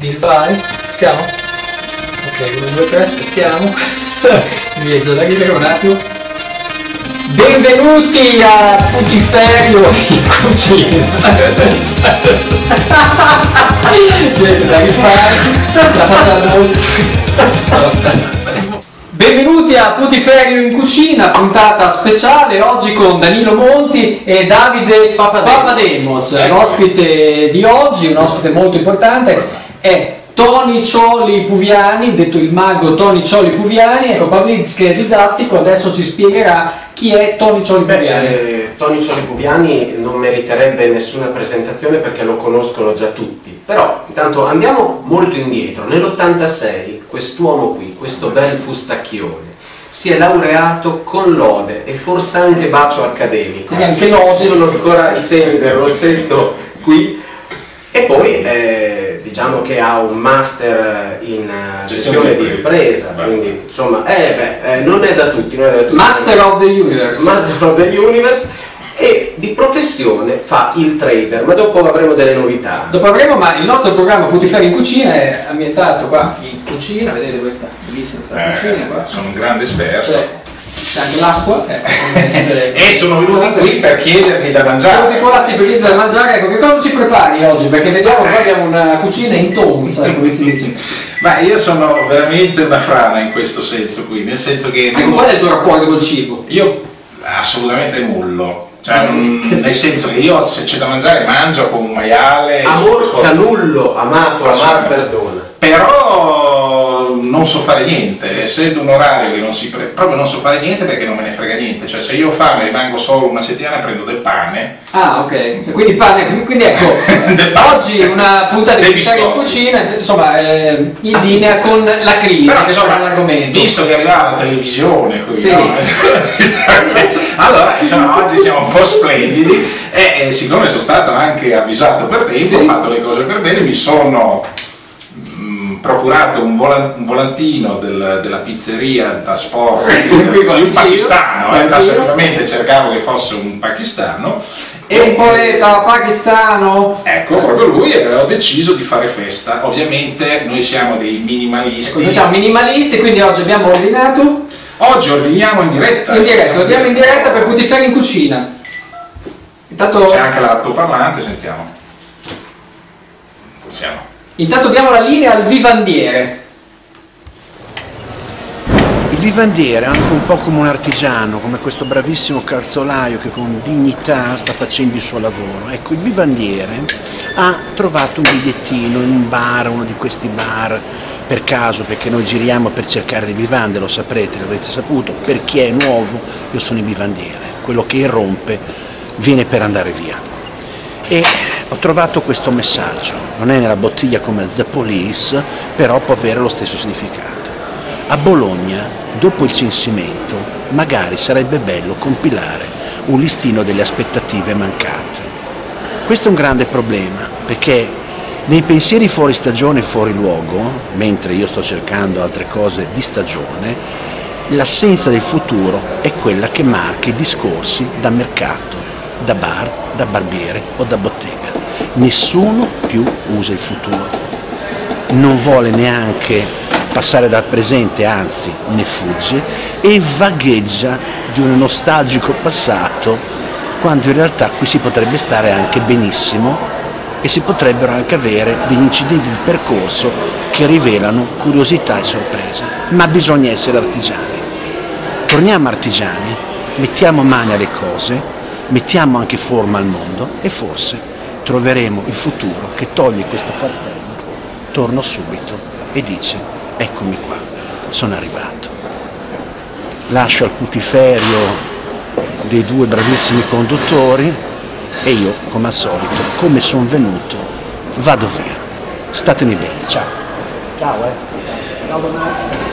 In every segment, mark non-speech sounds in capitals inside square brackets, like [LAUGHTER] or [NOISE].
Il vai? Siamo? Ok, 1, 2, 3, aspettiamo. Invece da ridere un attimo. Benvenuti a Putiferio in cucina. [LAUGHS] Niente da rifare. La facciamo. No, aspetta. Benvenuti a Putiferio in cucina, puntata speciale oggi con Danilo Monti e Davide Papademos. L'ospite di oggi, un ospite molto importante, è Tony Cioli Puviani, detto il mago Tony Cioli Puviani. Ecco, Pavlizzi che è didattico, adesso ci spiegherà chi è Tony Cioli Puviani. Eh, Tony Cioli Puviani non meriterebbe nessuna presentazione perché lo conoscono già tutti, però intanto andiamo molto indietro, nell'86 quest'uomo qui, questo bel fustacchione, si è laureato con lode e forse anche bacio accademico. Anche lode. Sono ancora i segni del rossetto qui e poi eh, diciamo che ha un master in eh, gestione di impresa, Beh. quindi insomma eh, beh, eh, non è da tutti, non è da tutti. Master of the Universe. Master of the Universe e di professione fa il trader, ma dopo avremo delle novità. Dopo avremo, ma il nostro programma Putiferio in cucina è ambientato qua in cucina, vedete questa bellissima questa cucina qua. Eh, sono un grande esperto. C'è anche l'acqua. eh. [LAUGHS] E sono venuti qui per chiedermi da mangiare. qua si prende da mangiare, ecco che cosa ci prepari oggi? Perché vediamo qua abbiamo una cucina in tonsa, come si dice. Ma io sono veramente una frana in questo senso qui, nel senso che Ecco, qual è il tuo rapporto col cibo? io assolutamente nullo. Cioè, non- Che nel sì. senso che io se c'è da mangiare mangio con un maiale. Amor canullo, amato, amar perdona. Però non so fare niente, essendo un orario che non si pre- proprio non so fare niente perché non me ne frega niente, cioè se io ho fame rimango solo una settimana prendo del pane, Ah, ok. Quindi, pane, quindi ecco, [LAUGHS] oggi una puntata di Putiferio in cucina, insomma, eh, in linea con la crisi, Però insomma, l'argomento. visto che arrivava la televisione, così, Sì. no? [LAUGHS] allora insomma, oggi siamo un po' splendidi e, e siccome sono stato anche avvisato per tempo, Sì. ho fatto le cose per bene, mi sono procurato un, vola- un volantino del- della pizzeria da sport [LAUGHS] di un pakistano, eh, sicuramente cercavo che fosse un pakistano E un poeta pakistano. Ecco, proprio lui e ho deciso di fare festa. Ovviamente noi siamo dei minimalisti. Ecco, siamo minimalisti, quindi oggi abbiamo ordinato Oggi ordiniamo in diretta. in diretta, andiamo in diretta per Putiferio in cucina. Intanto, C'è anche l'altoparlante, sentiamo. Siamo. Intanto diamo la linea al vivandiere. Il vivandiere è anche un po' come un artigiano, come questo bravissimo calzolaio che con dignità sta facendo il suo lavoro. Ecco, il vivandiere ha trovato un bigliettino in un bar, uno di questi bar, per caso, perché noi giriamo per cercare le vivande, lo saprete, l'avrete saputo, per chi è nuovo io sono il vivandiere, quello che irrompe viene per andare via. E ho trovato questo messaggio, non è nella bottiglia come The Police, però può avere lo stesso significato. A Bologna, dopo il censimento, magari sarebbe bello compilare un listino delle aspettative mancate. Questo è un grande problema, perché nei pensieri fuori stagione e fuori luogo, mentre io sto cercando altre cose di stagione, l'assenza del futuro è quella che marca i discorsi da mercato, da bar, da barbiere o da bottega. Nessuno più usa il futuro non vuole neanche passare dal presente, anzi ne fugge e vagheggia di un nostalgico passato, quando in realtà qui si potrebbe stare anche benissimo e si potrebbero anche avere degli incidenti di percorso che rivelano curiosità e sorpresa. Ma bisogna essere artigiani. Torniamo artigiani, mettiamo mani alle cose, mettiamo anche forma al mondo e forse troveremo il futuro che toglie questo cartello, torno subito e dice eccomi qua, sono arrivato. Lascio al putiferio dei due bravissimi conduttori e io, come al solito, come sono venuto, vado via. Statemi bene, ciao. Ciao eh. Ciao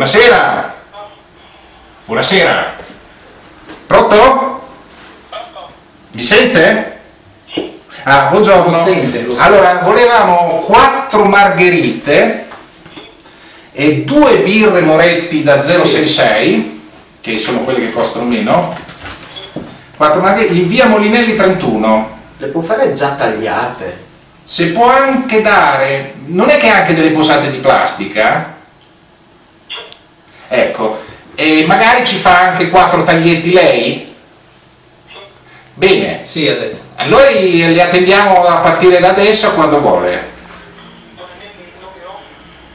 Buonasera. Buonasera. Pronto? Mi sente? Ah, buongiorno. Lo sente, lo sente. Allora, volevamo quattro margherite e due birre Moretti da 066 che sono quelle che costano meno. 4 margherite in via Molinelli 31. Le può fare già tagliate. Se può anche dare, non è che anche delle posate di plastica? Ecco, e magari ci fa anche quattro taglietti lei? Bene, Sì, ha detto. allora li attendiamo a partire da adesso quando vuole.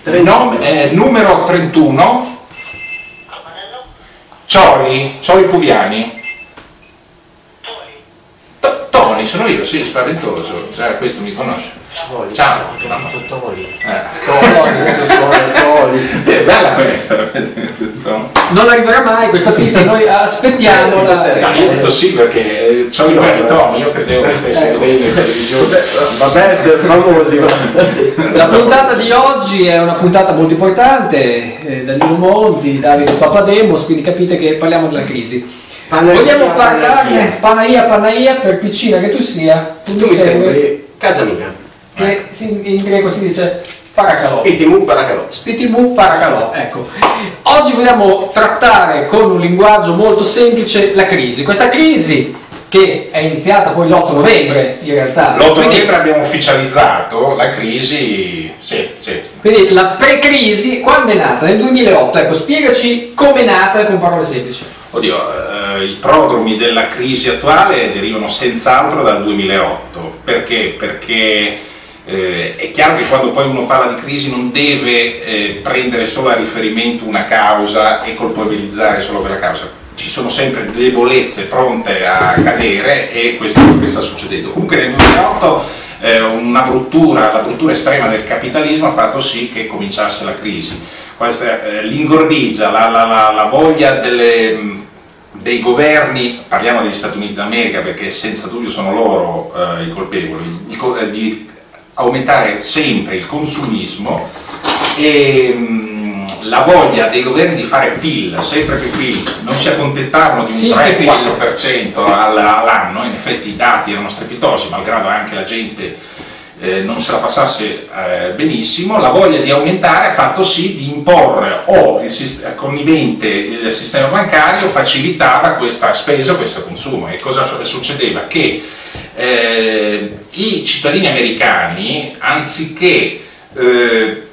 Nom- eh, numero 31, Cioli, Cioli Puviani. Tony, sono io, sì, spaventoso, cioè, questo mi conosce. Toli. Ciao. Ho capito, Toli. Eh. Toli, Toli. Bella questa. Non arriverà mai questa pizza, noi aspettiamo la... No, io ho detto sì perché eh, Cioli Puviani Tony, io credevo che stesse vedendo in televisione. Vabbè, essere famosi. La puntata di oggi è una puntata molto importante, eh, Danilo Monti, Davide Papademos, quindi capite che parliamo della crisi. Panaia, Vogliamo parlarne, Panaia, Panaia, per piccina che tu sia, tu Tu mi segui, sembri casa mia. che si- in greco si dice paracalò. Itimu paracalò. Spitimu paracalò, ecco. Oggi vogliamo trattare con un linguaggio molto semplice la crisi. Questa crisi che è iniziata poi l'8 novembre in realtà. L'8 Quindi- novembre abbiamo ufficializzato la crisi, sì, sì. Quindi la pre-crisi, quando è nata? Nel 2008, ecco, spiegaci come è nata con parole semplici. Oddio, eh, i prodromi della crisi attuale derivano senz'altro dal 2008. Perché? Perché eh, è chiaro che quando poi uno parla di crisi non deve eh, prendere solo a riferimento una causa e colpevolizzare solo quella causa. Ci sono sempre debolezze pronte a cadere e questo è quello che sta succedendo. Comunque nel 2008 eh, una bruttura, la bruttura estrema del capitalismo ha fatto sì che cominciasse la crisi. Questa, eh, l'ingordigia, la, la- la- la voglia delle, dei governi, parliamo degli Stati Uniti d'America perché senza dubbio sono loro eh, i colpevoli, co- eh, di aumentare sempre il consumismo e la voglia dei governi di fare PIL, sempre più PIL, non si accontentavano di un Sì, che PIL. 3-4% all- all'anno, in effetti i dati erano strepitosi, malgrado anche la gente eh, non se la passasse eh, benissimo, la voglia di aumentare ha fatto sì di imporre o il sis- connivente il sistema bancario facilitava questa spesa, questo consumo. E cosa succedeva? Che eh, i cittadini americani, anziché eh,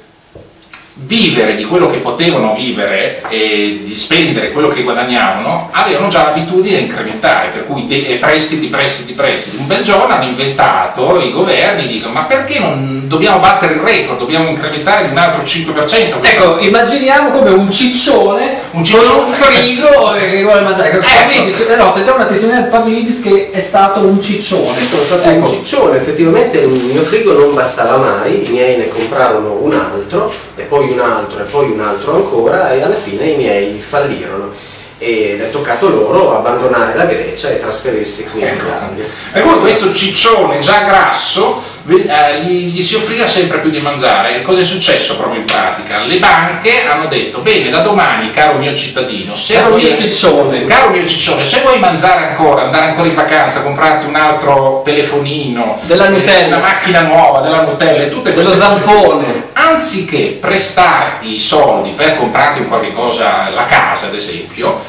vivere di quello che potevano vivere e di spendere quello che guadagnavano, avevano già l'abitudine a incrementare, per cui de- prestiti, prestiti, prestiti. Un bel giorno hanno inventato i governi, dicono ma perché non dobbiamo battere il record, dobbiamo incrementare di un altro 5%? Ecco, immaginiamo come un ciccione, Un ciccione. con un frigo che vuole mangiare. Eh, no, sentiamo una testimonianza di Pavlidis che è stato un ciccione. Sono stato Ecco. un ciccione, effettivamente il mio frigo non bastava mai, i miei ne comprarono un altro, poi un altro, e poi un altro ancora, e alla fine i miei fallirono. Ed è toccato loro abbandonare la Grecia e trasferirsi qui in Ecco. Italia. Per cui questo ciccione già grasso eh, gli, gli si offriva sempre più di mangiare. E cosa è successo proprio in pratica? Le banche hanno detto, bene, da domani, caro mio cittadino, se Caro vuoi, mio ciccione. caro mio ciccione, se vuoi mangiare ancora, andare ancora in vacanza, comprarti un altro telefonino, Della eh, Nutella. una macchina nuova, della Nutella e tutte queste cose, zampone. Anziché prestarti i soldi per comprarti un qualche cosa, la casa ad esempio,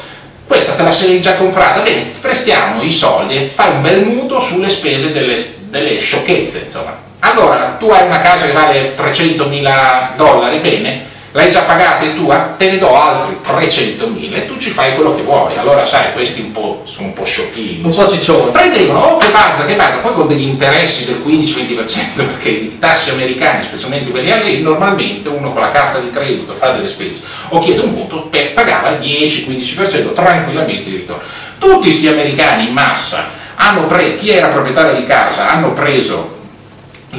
questa te la sei già comprata, bene, ti prestiamo i soldi e fai un bel mutuo sulle spese delle, delle sciocchezze, insomma. Allora, tu hai una casa che vale 300.000 dollari, bene, l'hai già pagata e tua, te ne do altri 300.000 e tu ci fai quello che vuoi. Allora, sai, questi un po', sono un po' sciocchini. Un po' ciccione. Prendevano, oh che bazza, che bazza, poi con degli interessi del 15-20%, [LAUGHS] perché i tassi americani, specialmente quelli a lei, normalmente uno con la carta di credito fa delle spese o chiede un mutuo, per, pagava il 10-15% tranquillamente di ritorno. Tutti questi americani in massa hanno preso, chi era proprietario di casa, hanno preso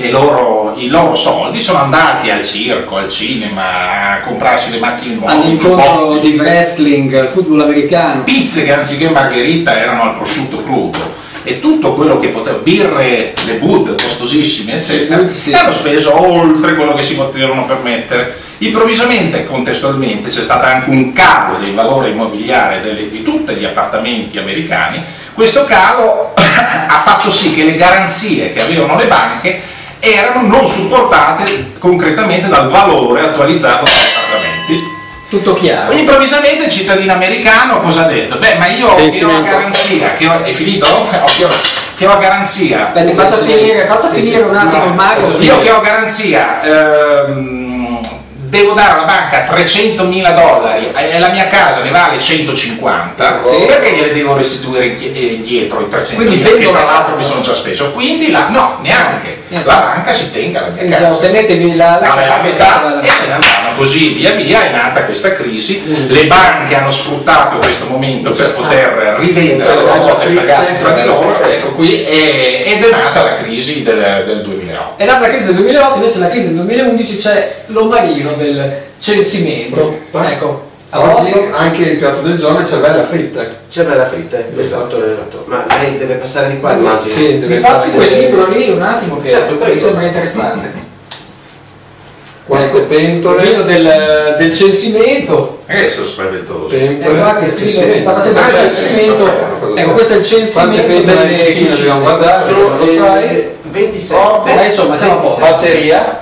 loro- i loro soldi, sono andati al circo, al cinema, a comprarsi le macchine nuove, All'incontro di wrestling, football americano. pizze che anziché margherita erano al prosciutto crudo e tutto quello che poteva, birre, le bud costosissime, eccetera, Sì. e hanno speso oltre quello che si potevano permettere. Improvvisamente contestualmente c'è stato anche un calo del valore immobiliare delle- di tutti gli appartamenti americani. Questo calo [COUGHS] ha fatto sì che le garanzie che avevano le banche erano non supportate concretamente dal valore attualizzato degli appartamenti. Tutto chiaro. Improvvisamente il cittadino americano cosa ha detto? Beh, ma io che ho la garanzia, che ho, è finito? [LAUGHS] Ho- Che ho, garanzia. Beh, faccia finire, faccia finire un attimo No, Mario. Io che ho garanzia, ehm, devo dare alla banca 300.000 dollari e la mia casa ne vale 150, Sì. perché gliele devo restituire eh, indietro i 300.000 Quindi vendo la l'altro mi sono già speso? Quindi la, no, neanche. Niente. La banca si tenga la mia Quindi casa. tenetevi la, la la metà e se ne andavano così via via è nata questa crisi. Le banche hanno sfruttato questo momento per poter rivendere C'è le la quote e pagarsi tra di loro. ecco qui ed è nata la crisi del, del 2008 È nata la crisi del 2008, invece la crisi del 2011 c'è l'omarino del censimento. Ecco, Oggi anche il piatto del giorno è cervella fritta. C'è bella fritta, eh, esatto, esatto. Ma lei deve passare di qua, immagino. Sì, deve Mi passi quel libro lì un attimo che Certo, mi sembra interessante. Quante Il vino pentole? del, del censimento, eh sono spaventoso è Pentole. qua che scrive, Sì, sta facendo ah, il censimento, cosa ecco questo è il Quante censimento pentole delle cucina dobbiamo cucine. guardare? Non lo sai? eh, 27. Ma insomma, siamo a posto. Batteria?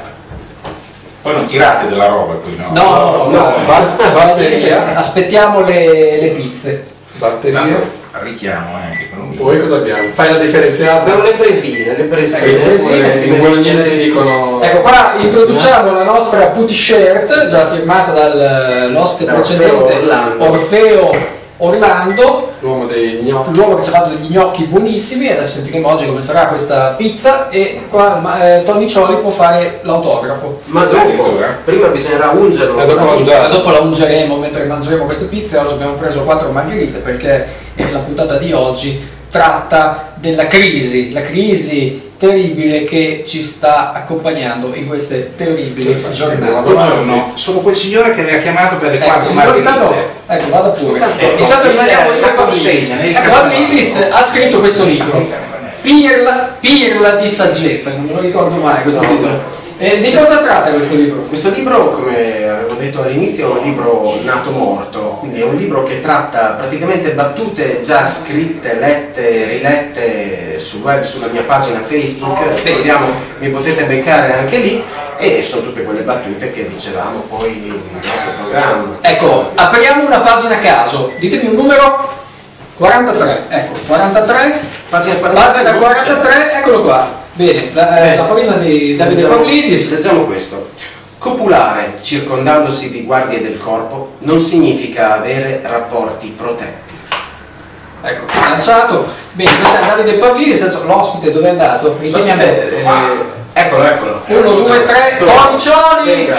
poi non tirate della roba qui no? No, no, no, No, ba- batteria? aspettiamo le, le pizze. Batteria? Richiamo eh, anche mio. Poi cosa abbiamo? Fai la Abbiamo differenziata? le presine, le presine. Ecco, le presine. In bolognese si dicono... Ecco qua introduciamo la nostra putty shirt, già firmata dall'ospite Da Orfeo precedente, Orlando. Orfeo Orlando, L'uomo dei gnocchi. l'uomo che ci ha fatto degli gnocchi buonissimi, adesso sentiremo oggi come sarà questa pizza e qua ma, eh, Tony Cioli può fare l'autografo. Ma dopo, prima bisognerà ungerlo. E dopo la dopo la ungeremo mentre mangeremo queste pizze, oggi abbiamo preso quattro margherite perché eh, la puntata di oggi tratta della crisi, la crisi terribile che ci sta accompagnando in queste terribili giornate. buongiorno sono quel signore che aveva chiamato per le Ecco, quattro signor Intanto, margherite ecco, vada pure. Intanto- Intanto rimaniamo lì Ecco, caso- Pavlidis ha scritto questo libro, Pirla, Pirla di saggezza, non me lo ricordo mai questo titolo. E di cosa tratta questo libro? Questo libro, come detto all'inizio, è un libro nato morto, quindi è un libro che tratta praticamente battute già scritte, lette, rilette sul web, sulla mia pagina Facebook, ricordiamo, mi potete beccare anche lì, e sono tutte quelle battute che dicevamo poi nel nostro programma. Ecco, apriamo una pagina a caso, ditemi un numero. 43, ecco, 43, Pagina pagina 43, eccolo qua. Bene, la, eh, la farina di Davide Pavlidis. Leggiamo questo. Copulare circondandosi di guardie del corpo non significa avere rapporti protetti. Ecco, lanciato. Bene, questo è Davide Pavlidis, adesso l'ospite dove è andato? Richiamiamo. Eh, eh, eccolo, eccolo. 1, 2, 3, Tony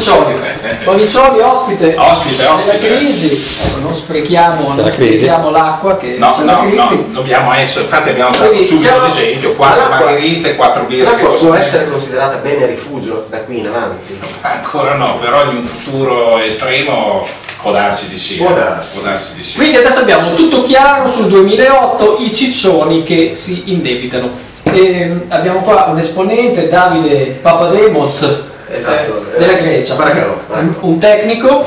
Cioli! Ecco, ecco. Tony Cioli, Tony Cioli, ospite, Ospite, ospite. della crisi. Ecco, non sprechiamo, non la crisi. sprechiamo l'acqua che No, c'è la no, crisi. no, dobbiamo essere, infatti abbiamo dato Quindi subito siamo- l'esempio, quattro l'acqua- margherite, quattro birre che L'acqua può essere considerata bene rifugio da qui in avanti. Ancora no, però in un futuro estremo può darsi di sì. Può eh, darsi. Può darsi di sì. Quindi adesso abbiamo tutto chiaro sul 2008, i ciccioni che si indebitano. E abbiamo qua un esponente, Davide Papademos, Esatto, eh, della Grecia, Baracalò, un, un tecnico,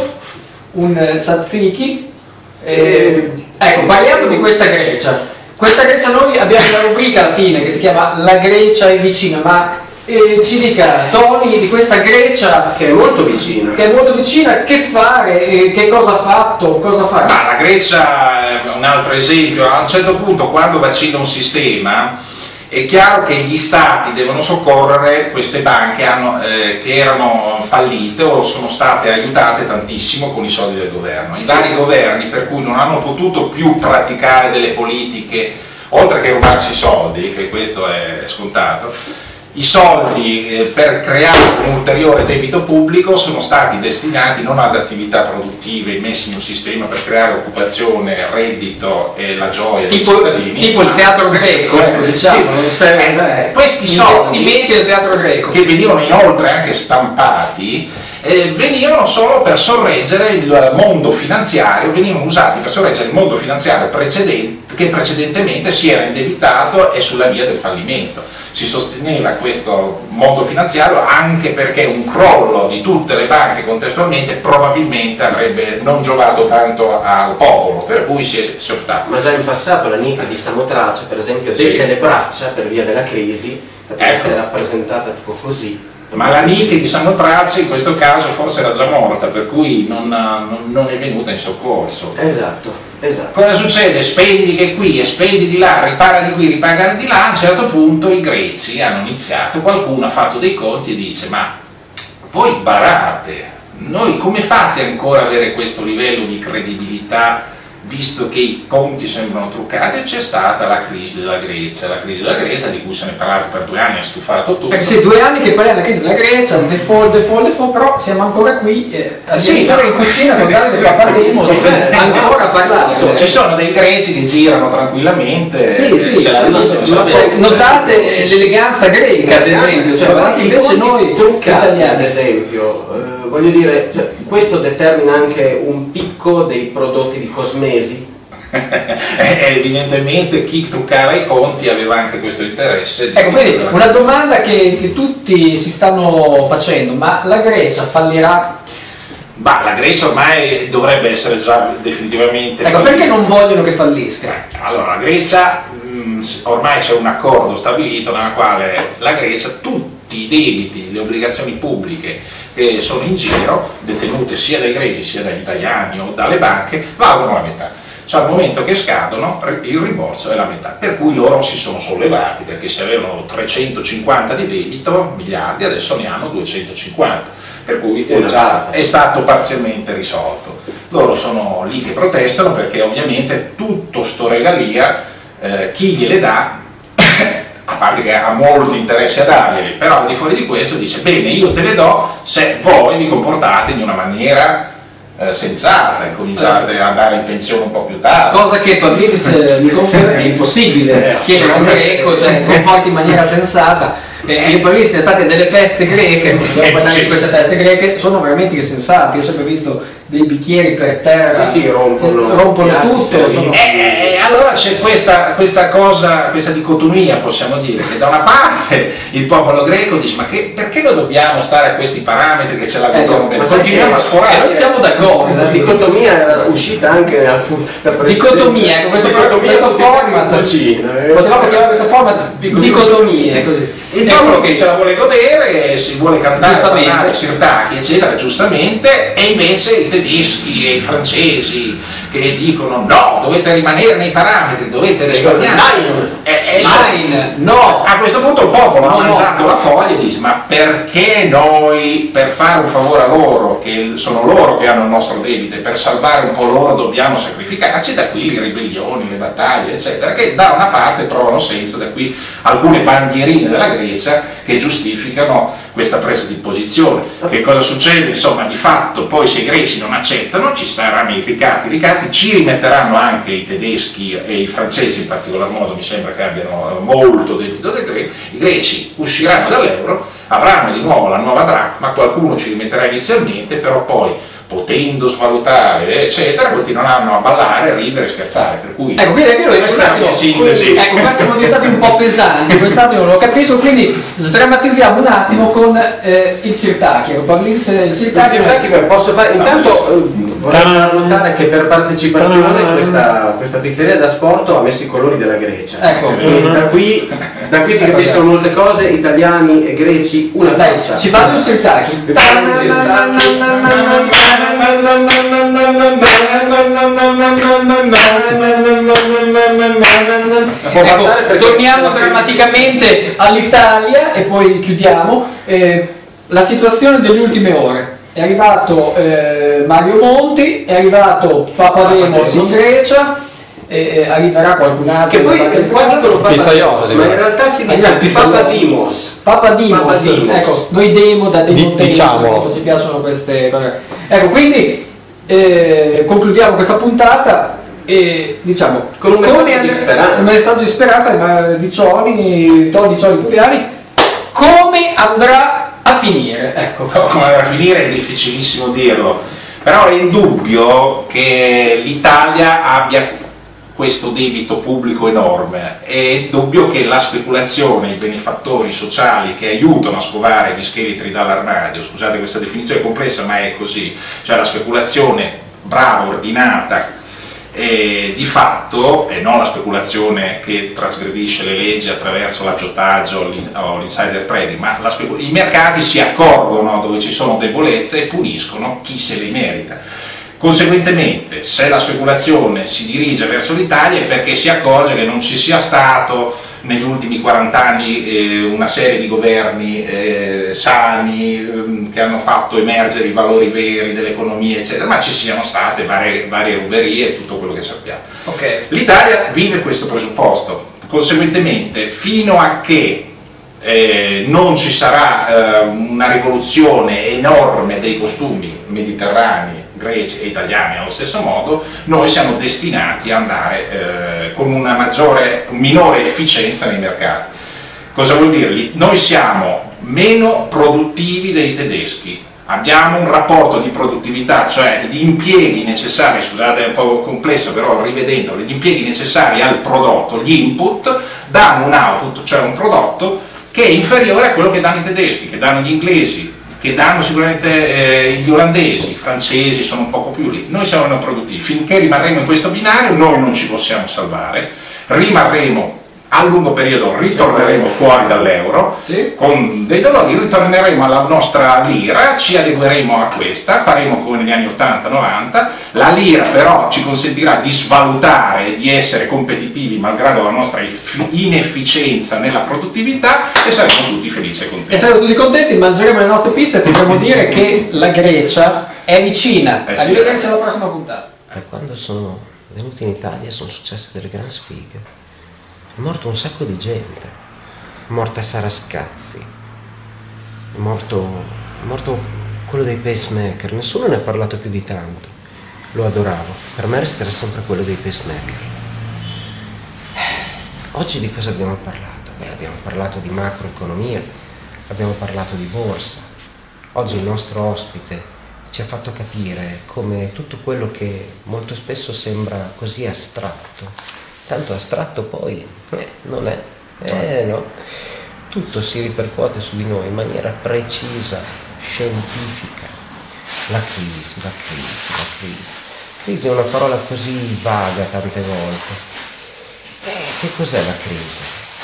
un eh, Sazziki. e- Eh, ecco, parliamo di questa Grecia. Questa Grecia noi abbiamo una rubrica alla fine che si chiama La Grecia è vicina, ma eh, ci dica Tony di questa Grecia Che è molto vicina. che è molto vicina, che fare, eh, che cosa ha fatto, cosa farà. Ma la Grecia è un altro esempio, a un certo punto quando vacilla un sistema è chiaro che gli stati devono soccorrere queste banche hanno, eh, che erano fallite o sono state aiutate tantissimo con i soldi del governo. I vari governi per cui non hanno potuto più praticare delle politiche, oltre che rubarsi i soldi, che questo è scontato, i soldi eh, per creare un ulteriore debito pubblico sono stati destinati non ad attività produttive messi in un sistema per creare occupazione, reddito e la gioia tipo, dei cittadini. tipo il teatro greco, ecco, diciamo, non serve, Eh, questi gli soldi del teatro greco. che venivano inoltre anche stampati eh, venivano solo per sorreggere il mondo finanziario, venivano usati per sorreggere il mondo finanziario precedente, che precedentemente si era indebitato e sulla via del fallimento. Si sosteneva questo mondo finanziario anche perché un crollo di tutte le banche contestualmente probabilmente avrebbe non giovato tanto al popolo, per cui si è, si è optato. Ma già in passato la Nica di Samotrace, per esempio, Sì. dette le braccia per via della crisi, perché Ecco. è rappresentata tipo così, ma la Nike di Samotrace in questo caso forse era già morta, per cui non, non- non è venuta in soccorso. Esatto, esatto. Cosa succede? Spendi che qui e spendi di là, ripara di qui, ripara di là, a un certo punto i greci hanno iniziato, qualcuno ha fatto dei conti e dice ma voi barate, noi come fate ancora ad avere questo livello di credibilità visto che i conti sembrano truccati c'è stata la crisi della Grecia, la crisi della Grecia di cui se ne è parlato per due anni, ha stufato tutto. Ecco, sì, due anni che parliamo della crisi della Grecia, default, default, default, però siamo ancora qui, eh, addirittura Sì. in cucina con Davide [LAUGHS] Papademos, ancora a parlare. Ci sono dei greci che girano tranquillamente, Sì, eh, sì, ce la dicono, no- va bene. notate eh, l'eleganza greca, ad esempio, cioè, guardate I invece noi truccati, ad italiani. esempio, eh, voglio dire, cioè, questo determina anche un picco dei prodotti di cosmesi. [LAUGHS] Eh, evidentemente chi truccava i conti aveva anche questo interesse. di- Ecco, quindi una domanda che, che tutti si stanno facendo, ma la Grecia fallirà? Bah, la Grecia ormai dovrebbe essere già definitivamente... Ecco, perché non vogliono che fallisca? Allora, la Grecia, mh, s- ormai c'è un accordo stabilito nella quale la Grecia, tutti i debiti, le obbligazioni pubbliche che sono in giro, detenute sia dai greci sia dagli italiani o dalle banche, valgono la metà. Cioè al momento che scadono il rimborso è la metà, per cui loro si sono sollevati, perché se avevano 350 di debito, miliardi, adesso ne hanno 250, per cui è, stato parzialmente risolto. Loro sono lì che protestano perché ovviamente tutto sto regalia, eh, chi gliele dà, parte che ha molti interessi a darglieli, però al di fuori di questo dice bene io te le do se voi vi comportate in una maniera eh, sensata e cominciate ad andare in pensione un po' più tardi. Cosa che Pavlidis eh, mi conferma è impossibile, chiedere a un greco, cioè [LAUGHS] comporti in maniera sensata. E io Pavlidis siamo state delle feste greche, parlare di queste feste greche, sono veramente insensate, io ho sempre visto dei bicchieri per terra, Sì, sì, rompono. rompono tutto, sono- E e allora c'è questa, questa cosa, questa dicotomia possiamo dire, che da una parte il popolo greco dice ma che- perché noi dobbiamo stare a questi parametri che ce la vedono Ecco, bene, continuiamo a E sforare. noi siamo d'accordo. La dicotomia era uscita anche precedente. Dicotomia, ecco, questo, Dicotomia questo format, eh. potevamo chiamare questo format dicotomie, così. Il Ecco popolo che- se la vuole godere, si vuole cantare, Giustamente. ballare, sirtacchi, eccetera, giustamente, e invece i tedeschi e i francesi che dicono no, dovete rimanere nei parametri, dovete risparmiare. Nein. E- e insomma, Nein, no, A questo punto il popolo No, ha no. mangiato la foglia e dice ma perché noi per fare un favore a loro, che sono loro che hanno il nostro debito e per salvare un po' loro dobbiamo sacrificarci, da qui le ribellioni, le battaglie eccetera, che da una parte trovano senso, da qui alcune bandierine della Grecia che giustificano questa presa di posizione. Che cosa succede? Insomma di fatto poi se i greci non accettano ci saranno i ricatti, i ricatti ci rimetteranno anche i tedeschi e i francesi in particolar modo, mi sembra che abbiano molto debito dei greci, i greci usciranno dall'euro, avranno di nuovo la nuova dracma, qualcuno ci rimetterà inizialmente, però poi potendo svalutare eccetera continueranno a ballare, a ridere e scherzare, per cui Ecco, quindi è la mia sintesi. Ecco, qua siamo diventati un po' pesanti, quest'anno non lo capisco, quindi sdrammatizziamo un attimo con eh, il Sirtaki. Ecco, il Il Sirtaki. Posso fare intanto eh, vorrei far notare che per partecipazione questa, questa pizzeria da sport ha messo i colori della Grecia Ecco. Quindi da qui, da qui si capiscono molte cose italiani e greci una Dai, faccia ci fate un Sirtaki. Ecco, torniamo drammaticamente all'Italia e poi chiudiamo. Eh, la situazione delle ultime ore. È arrivato eh, Mario Monti, è arrivato Papademos in Grecia, e, arriverà qualcun altro. che poi qua dicono Papadimos ma in realtà si dice. Papadimos Papadimos, Papadimos. ecco, noi demo da Di- Montenegro, diciamo. ci piacciono queste cose. Ecco, quindi eh, concludiamo questa puntata e diciamo Con un messaggio come di speranza. un messaggio di speranza di Cioni, Toni Cioni Pugliani, come andrà a finire? Ecco. [LAUGHS] come andrà a finire è difficilissimo dirlo, però è indubbio che l'Italia abbia questo debito pubblico enorme, è dubbio che la speculazione, i benefattori sociali che aiutano a scovare gli scheletri dall'armadio, scusate questa definizione complessa ma è così, cioè la speculazione brava, ordinata, eh, di fatto, e non la speculazione che trasgredisce le leggi attraverso l'aggiotaggio o l'insider trading, ma la specu- i mercati si accorgono dove ci sono debolezze e puniscono chi se le merita. Conseguentemente, se la speculazione si dirige verso l'Italia è perché si accorge che non ci sia stato negli ultimi 40 anni eh, una serie di governi eh, sani ehm, che hanno fatto emergere i valori veri dell'economia, eccetera, ma ci siano state varie, varie ruberie e tutto quello che sappiamo. Ok. L'Italia vive questo presupposto, conseguentemente fino a che eh, non ci sarà eh, una rivoluzione enorme dei costumi mediterranei, greci e italiani allo stesso modo, noi siamo destinati ad andare eh, con una maggiore, minore efficienza nei mercati. Cosa vuol dire? Noi siamo meno produttivi dei tedeschi, abbiamo un rapporto di produttività, cioè gli impieghi necessari, scusate è un po' complesso però rivedendolo, gli impieghi necessari al prodotto, gli input, danno un output, cioè un prodotto che è inferiore a quello che danno i tedeschi, che danno gli inglesi, che danno sicuramente eh, gli olandesi, i francesi sono un poco più lì. Noi siamo non produttivi, finché rimarremo in questo binario noi non ci possiamo salvare, rimarremo a lungo periodo ritorneremo fuori dall'euro Sì. con dei dolori, ritorneremo alla nostra lira, ci adegueremo a questa, faremo come negli anni 80-90, la lira però ci consentirà di svalutare e di essere competitivi malgrado la nostra eff- inefficienza nella produttività e saremo tutti felici e E contenti. saremo tutti contenti, mangeremo le nostre pizze e potremo dire che la Grecia è vicina. Eh sì. Arrivederci alla prossima puntata. E quando sono venuti in Italia sono successe delle gran sfighe. È morto un sacco di gente. È morta Sara Scazzi. È morto, è morto quello dei pacemaker. Nessuno ne ha parlato più di tanto. Lo adoravo. Per me resterà sempre quello dei pacemaker. Oggi di cosa abbiamo parlato? Beh, abbiamo parlato di macroeconomia, abbiamo parlato di borsa. Oggi il nostro ospite ci ha fatto capire come tutto quello che molto spesso sembra così astratto, tanto astratto poi eh, non è, eh no, tutto si ripercuote su di noi in maniera precisa, scientifica. La crisi, la crisi, la crisi. Crisi è una parola così vaga tante volte. Eh, che cos'è la crisi?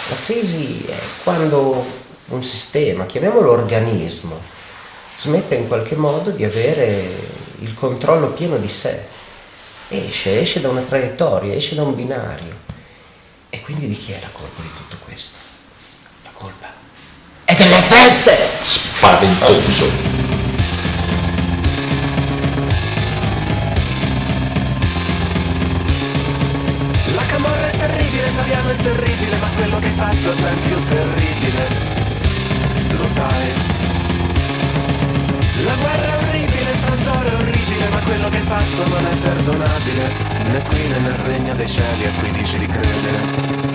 La crisi è quando un sistema, chiamiamolo organismo, smette in qualche modo di avere il controllo pieno di sé. Esce, esce da una traiettoria, esce da un binario. E quindi di chi è la colpa di tutto questo? La colpa è dell'FS! Spaventoso! Fatto è ben più terribile. Lo sai. La guerra è orribile, Santoro è orribile, ma quello che hai fatto non è perdonabile. Né qui né nel regno dei cieli a cui dici di credere.